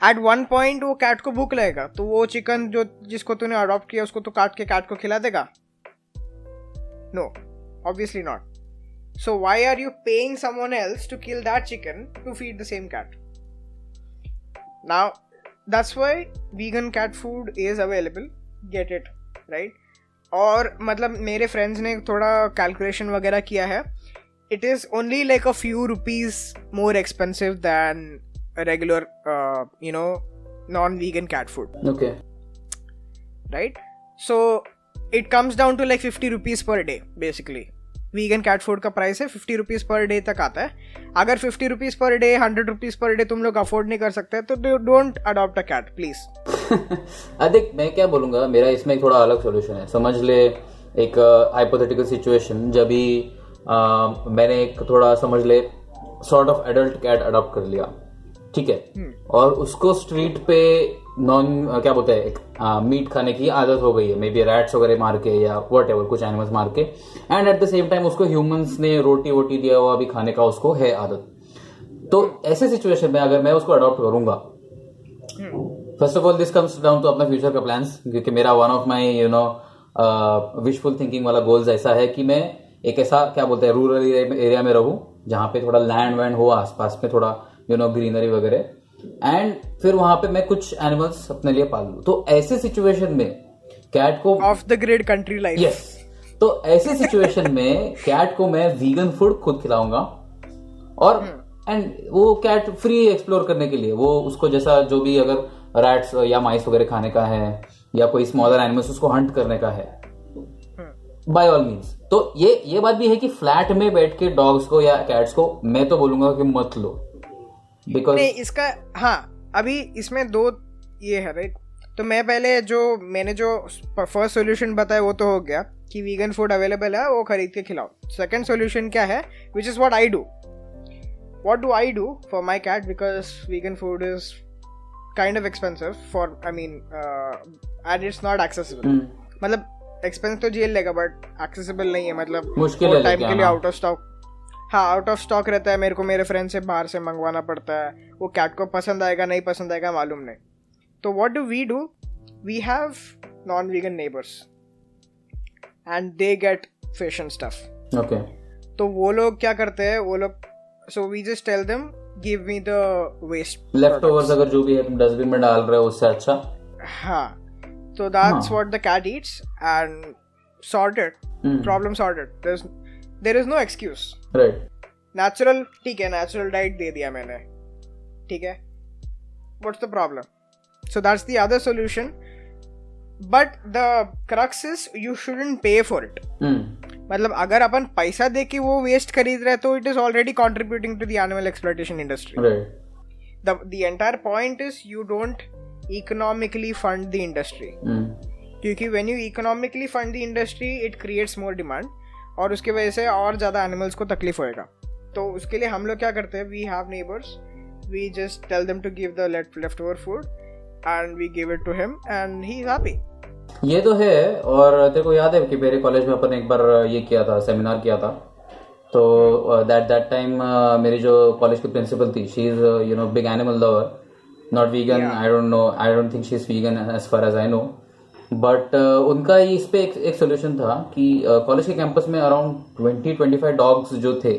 At one point वो कैट को भूख लगेगा तो वो चिकन जो जिसको तूने अडॉप्ट किया उसको तो काट के कैट को खिला देगा no obviously not so why are you paying someone else to kill that chicken to feed the same cat? Now that's why vegan cat food is available. Get it, right? और मतलब मेरे फ्रेंड्स ने थोड़ा कैलकुलेशन वगैरह किया है it is only like a few rupees more expensive than regular you know non vegan cat food okay right? So it comes down to like 50 rupees per day basically. Vegan cat food का प्राइस है फिफ्टी रुपीज़ पर डे तक आता है अगर fifty rupees per day hundred rupees per day तुम लोग अफोर्ड नहीं कर सकते तो don't adopt a cat please अधिक मैं क्या बोलूँगा मेरा इसमें एक थोड़ा अलग सॉल्यूशन है समझ ले एक हाइपोथेटिकल सिचुएशन जब मैंने एक थोड़ा समझ ले sort of adult cat adopt कर लिया ठीक है। और उसको स्ट्रीट पे नॉन क्या बोलते हैं एक मीट खाने की आदत हो गई है। मे बी रैट्स वगैरह मार के या वट एवर कुछ एनिमल्स मार के। And at the same time उसको ह्यूमंस ने रोटी वोटी दिया हुआ अभी खाने का उसको है आदत। तो ऐसे सिचुएशन में अगर मैं उसको अडॉप्ट करूँगा first of all this comes down to अपना फ्यूचर का प्लान्स क्योंकि मेरा one of my you know wishful thinking वाला गोल्स ऐसा है कि मैं एक ऐसा क्या बोलते हैं रूरल एरिया में रहूँ जहाँ पे थोड़ा लैंड वैंड हो आसपास में थोड़ा यू नो ग्रीनरी वगैरह। एंड फिर वहाँ पे मैं कुछ एनिमल्स अपने लिए पाल लूँ। तो ऐसे सिचुएशन में कैट को off the grid country life yes तो ऐसे सिचुएशन में कैट को मैं वीगन फ़ूड खुद खिलाऊँगा। और एंड वो कैट फ्री एक्सप्लोर करने के लिए। वो उसको जैसा जो भी अगर रैट्स या माइस वगैरह खाने का है या कोई स्मॉलर एनिमल्स उसको हंट करने का है। बाय ऑल मीन्स तो ये ये बात भी है कि फ्लैट में बैठ के डॉग्स को या कैट्स को मैं तो बोलूँगा कि मत लो। बिकॉज़ नहीं इसका हाँ अभी इसमें दो ये है राइट तो मैं पहले जो मैंने जो फ़र्स्ट सॉल्यूशन बताया वो तो हो गया कि वीगन फ़ूड अवेलेबल है वो खरीद के खिलाओ। सेकंड सॉल्यूशन क्या है? Which is what I do what do I do for my cat because vegan food is kind of expensive for I mean uh, and it's not accessible. मतलब एक्सपेंस तो झेल लेगा बट एक्सेसिबल नहीं है मतलब मुश्किल टाइम के लिए आउट ऑफ़ स्टॉक हाँ आउट ऑफ़ स्टॉक रहता है मेरे को मेरे फ्रेंड से बाहर से मंगवाना पड़ता है। वो कैट को पसंद आएगा नहीं पसंद आएगा मालूम नहीं। तो what do we do we have non vegan neighbours and they get fish and stuff okay तो वो लोग क्या करते हैं? वो लोग so we just tell them give me the waste leftovers अगर जो भी है तुम डस्टबिन में डाल रहे हो उससे अच्छा? हाँ so that's हाँ. what the cat eats and sorted. Hmm. problem there is no excuse natural ठीक है नेचुरल डाइट दे दिया मैंने। ठीक है? What's the problem so that's the other solution but the crux is you shouldn't pay for it मतलब अगर अपन पैसा दे के वो वेस्ट खरीद रहे तो it is already contributing to the animal exploitation industry the point is you don't economically fund the industry क्योंकि when you economically fund the industry it creates more demand और उसकी वजह से और ज़्यादा एनिमल्स को तकलीफ़ होएगा। तो उसके लिए हम लोग क्या करते हैं we have neighbours we just tell them to give the leftover food and we give it to him and he is happy ये तो है और तेरे को याद है कि मेरे कॉलेज में अपन एक बार ये किया था सेमिनार किया था। तो दैट दैट टाइम मेरी जो कॉलेज की प्रिंसिपल थी she is you know big animal lover not vegan I don't know I don't think she is vegan as far as I know but उनका इस पे एक, एक सोल्यूशन था कि कॉलेज uh, के कैंपस में around twenty twenty five dogs जो थे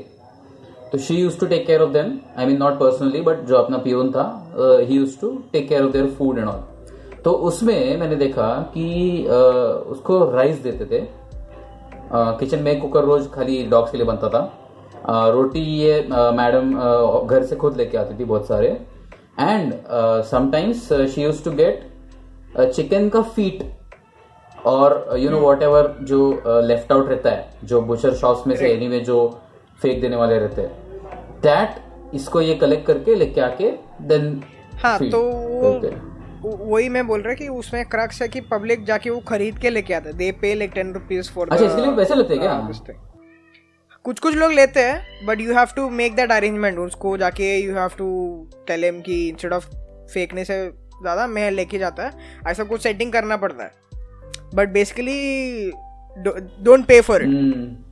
तो she used to take care of them I mean not personally but जो अपना पियोन था he used to take care of their food and all तो उसमें मैंने देखा कि uh, उसको राइस देते थे। किचन में कुकर रोज खाली डॉग्स के लिए बनता था। Uh, रोटी ये मैडम uh, घर से खुद लेके आती थी बहुत सारे। And sometimes she used to get chicken का फीट और यू नो वॉट एवर जो लेफ़्ट uh, आउट रहता है जो बुचर शॉप्स में से एनी में जो फेंक देने वाले रहते हैं दैट इसको ये कलेक्ट करके लेके आके देन हाँ तो वही मैं बोल रहा कि उसमें क्रक्स है कि पब्लिक जाके वो खरीद के लेके आते दे पे लाइक टेन रुपीज़ फॉर अच्छा इसके लिए वैसे लेते हैं क्या? कुछ कुछ लोग लेते हैं but you have to make that arrangement उसको जाके you have to tell him कि इंस्टेड ऑफ़ फेंकने से ज़्यादा मैं लेके जाता है। ऐसा कुछ सेटिंग करना पड़ता है। But basically don't pay for it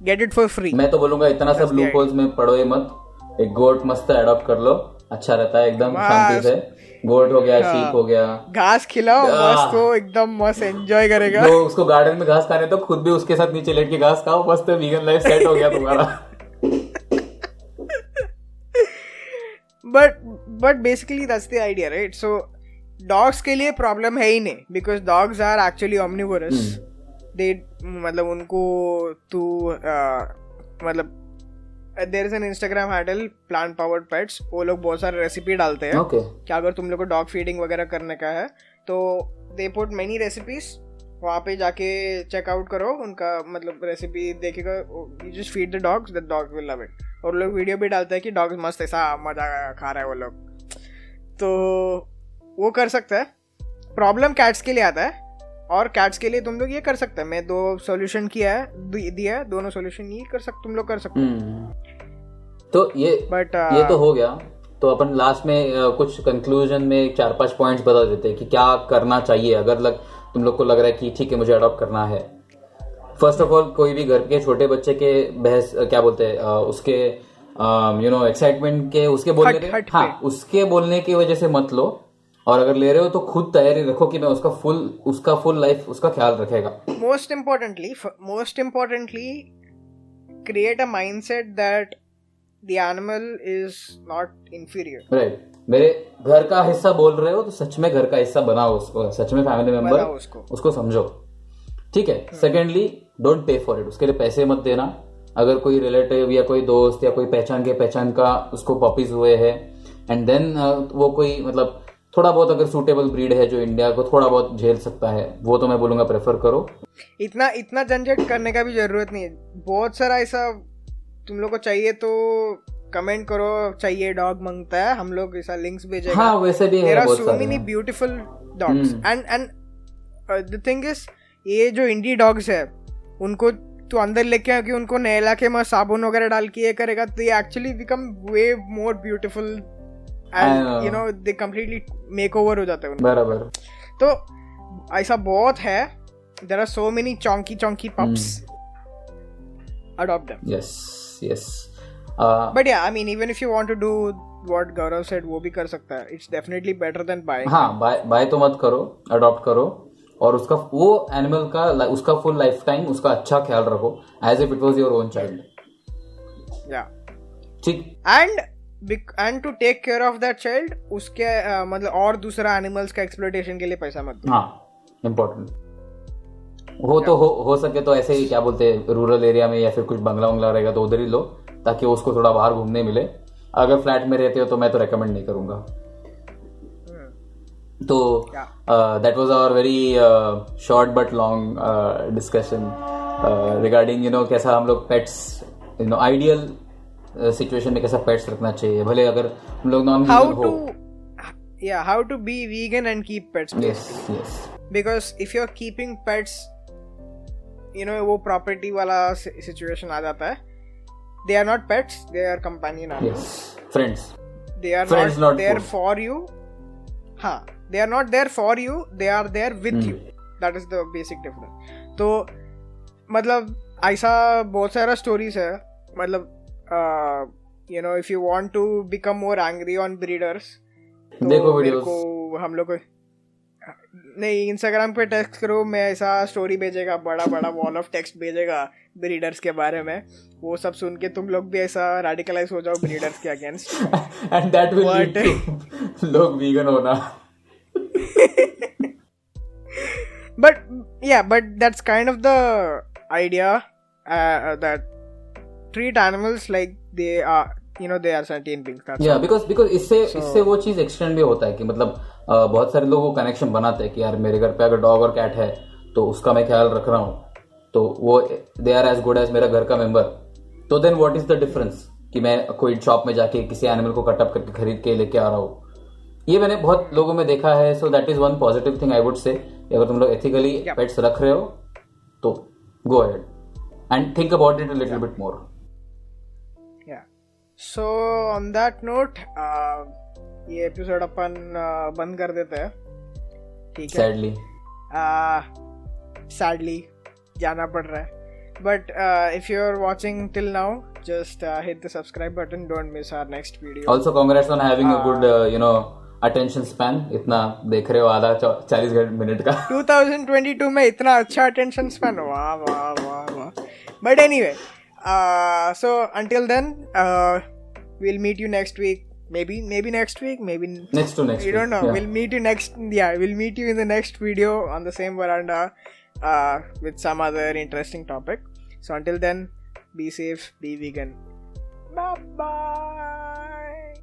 get it for free मैं तो बोलूँगा इतना सब लूप होल्स में पड़ो ही मत। एक गोट मस्त अडॉप्ट कर लो। अच्छा रहता है एकदम शांति से। गोट हो गया शीप हाँ। हो गया। घास खिलाओ मस्त हो एकदम मस्त एंजॉय करेगा। तो उसको गार्डन में घास खाने तो खुद भी उसके साथ नीचे लेट के घास खाओ मस्त वीगन लाइफ सेट हो गया तुम्हारा। But but basically that's the idea right so dogs के लिए प्रॉब्लम है ही नहीं because dogs are actually omnivorous they मतलब उनको तू मतलब there is an Instagram handle plant powered pets वो लोग बहुत सारे रेसिपी डालते हैं okay. क्या अगर तुम लोग को डॉग फीडिंग वगैरह करने का है तो दे पुट मेनी रेसिपीज़ वहाँ पे जाके चेकआउट करो उनका मतलब रेसिपी देखेगा you just feed the dogs the dog will love it और लोग वीडियो भी डालते हैं कि डॉग्स मस्त ऐसा मज़ा खा रहा है वो लोग. तो वो कर सकता है। प्रॉब्लम कैट्स के लिए आता है और कैट्स के लिए तुम लोग ये कर सकते हैं। मैं दो सॉल्यूशन किया है दिया है दोनों सॉल्यूशन ये कर सकते तुम लोग कर सकते हम्म। तो ये बट uh, ये तो हो गया। तो अपन लास्ट में uh, कुछ कंक्लूजन में चार पाँच पॉइंट्स बता देते हैं कि क्या करना चाहिए। अगर लग तुम लोग को लग रहा है कि ठीक है मुझे अडॉप्ट करना है। फ़र्स्ट ऑफ़ ऑल कोई भी घर के छोटे बच्चे के बहस क्या बोलते हैं उसके यू नो एक्साइटमेंट के उसके बोलने हट, हट हाँ उसके बोलने की वजह से मत लो। और अगर ले रहे हो तो खुद तैयारी रखो कि मैं उसका फुल उसका फुल लाइफ उसका ख्याल रखेगा। Most importantly most importantly create a mindset that the animal is not inferior right मेरे घर का हिस्सा बोल रहे हो तो सच में घर का हिस्सा बनाओ उसको सच में फैमिली मेंबर उसको। उसको समझो। ठीक है? Secondly don't pay for it उसके लिए पैसे मत देना। अगर कोई रिलेटिव या कोई दोस्त या कोई पहचान के पहचान का उसको पॉपीज हुए हैं एंड देन वो कोई मतलब थोड़ा बहुत अगर सूटेबल ब्रीड है जो इंडिया को थोड़ा बहुत झेल सकता है वो तो मैं बोलूँगा प्रेफर करो। इतना इतना झंझट करने का भी ज़रूरत नहीं है। बहुत सारा ऐसा तुम लोग को चाहिए तो कमेंट करो चाहिए डॉग माँगता है हम लोग ऐसा लिंक्स भेजेंगे। हाँ वैसे भी है बहुत so many beautiful dogs and and the thing is ये जो इंडी डॉग्स है उनको तो अंदर लेके आके उनको नहला के मैं साबुन वगैरह डाल के ये करेगा तो ये actually become way more beautiful and you know they completely make over हो जाते हैं बराबर। तो ऐसा बहुत है देर आर सो मेनी चौंकी चौंकी pups adopt them yes yes but yeah I mean even if you want to do what Gaurav said वो भी कर सकता है। It's definitely better than buy हाँ बाय बाय तो मत करो अडॉप्ट करो। और उसका वो एनिमल का उसका फुल लाइफ टाइम उसका अच्छा ख्याल रखो as if it was your own child या ठीक। And and to take care of that child उसके uh, मतलब और दूसरा एनिमल्स का एक्सप्लोटेशन के लिए पैसा मत दो। हाँ इम्पोर्टेंट हो तो हो, हो सके तो ऐसे ही क्या बोलते हैं रूरल एरिया में या फिर कुछ बंगला वंगला रहेगा तो उधर ही लो ताकि उसको थोड़ा बाहर घूमने मिले। अगर फ्लैट में रहते हो तो मैं तो रेकमेंड नहीं करूँगा। hmm. तो that was our very short but long discussion regarding you know कैसा हम लोग pets you know ideal situation में कैसा पेट्स रखना चाहिए? भले अगर हम लोग नॉन हाउ टू या how to be vegan and keep pets yes yes because if you are keeping pets you know वो प्रॉपर्टी वाला सिचुएशन आ जाता है। They are not pets they are companion yes. Friends. They are Friends, not not there food. for you. हाँ they are not there for you they are there with Hmm. you. That is the basic तो मतलब ऐसा बहुत सारा स्टोरीज है। मतलब you know if you want to become more angry on breeders देखो videos. को हम लोग नहीं इंस्टाग्राम पे टेक्स्ट करो मैं ऐसा स्टोरी भेजेगा बड़ा बड़ा वॉल ऑफ़ टेक्स्ट भेजेगा ब्रीडर्स के बारे में वो सब सुन के तुम लोग भी ऐसा रेडिकलाइज हो जाओ ब्रीडर्स के against and that will lead What? to लोग vegan होना but yeah but that's kind of the idea uh, that treat animals like they are you know they are sentient beings that's या बिकॉज़ बिकॉज़ इससे So- इससे वो चीज़ एक्सटेंड भी होता है कि मतलब अ, बहुत सारे लोग वो कनेक्शन बनाते हैं कि यार मेरे घर पे अगर डॉग और कैट है तो उसका मैं ख्याल रख रहा हूँ। तो वो they are as good as मेरा घर का मेंबर तो then what is the difference कि मैं कोई शॉप में जाके किसी एनिमल को कटअप करके खरीद के लेके आ रहा हूँ? ये मैंने बहुत लोगों में देखा है so that is one positive thing I would say अगर तुम लोग एथिकली. पेट्स रख रहे हो तो go ahead and think about it little bit more on that note uh, ये एपिसोड अपन uh, बंद कर देते हैं। ठीक है? सैडली सैडली जाना पड़ रहा है। But if you are watching till now just hit the subscribe button don't miss our next video also congrats on having a good you know attention span इतना देख रहे हो आधा चालीस मिनट का। 2022 में इतना अच्छा अटेंशन स्पैन वाह वाह वाह वाह। But anyway uh, so until then uh, we'll meet you next week. Maybe maybe next week maybe next to next you don't know. yeah. we'll meet you next yeah we'll meet you in the next video on the same veranda uh, with some other interesting topic. So until then be safe be vegan. Bye bye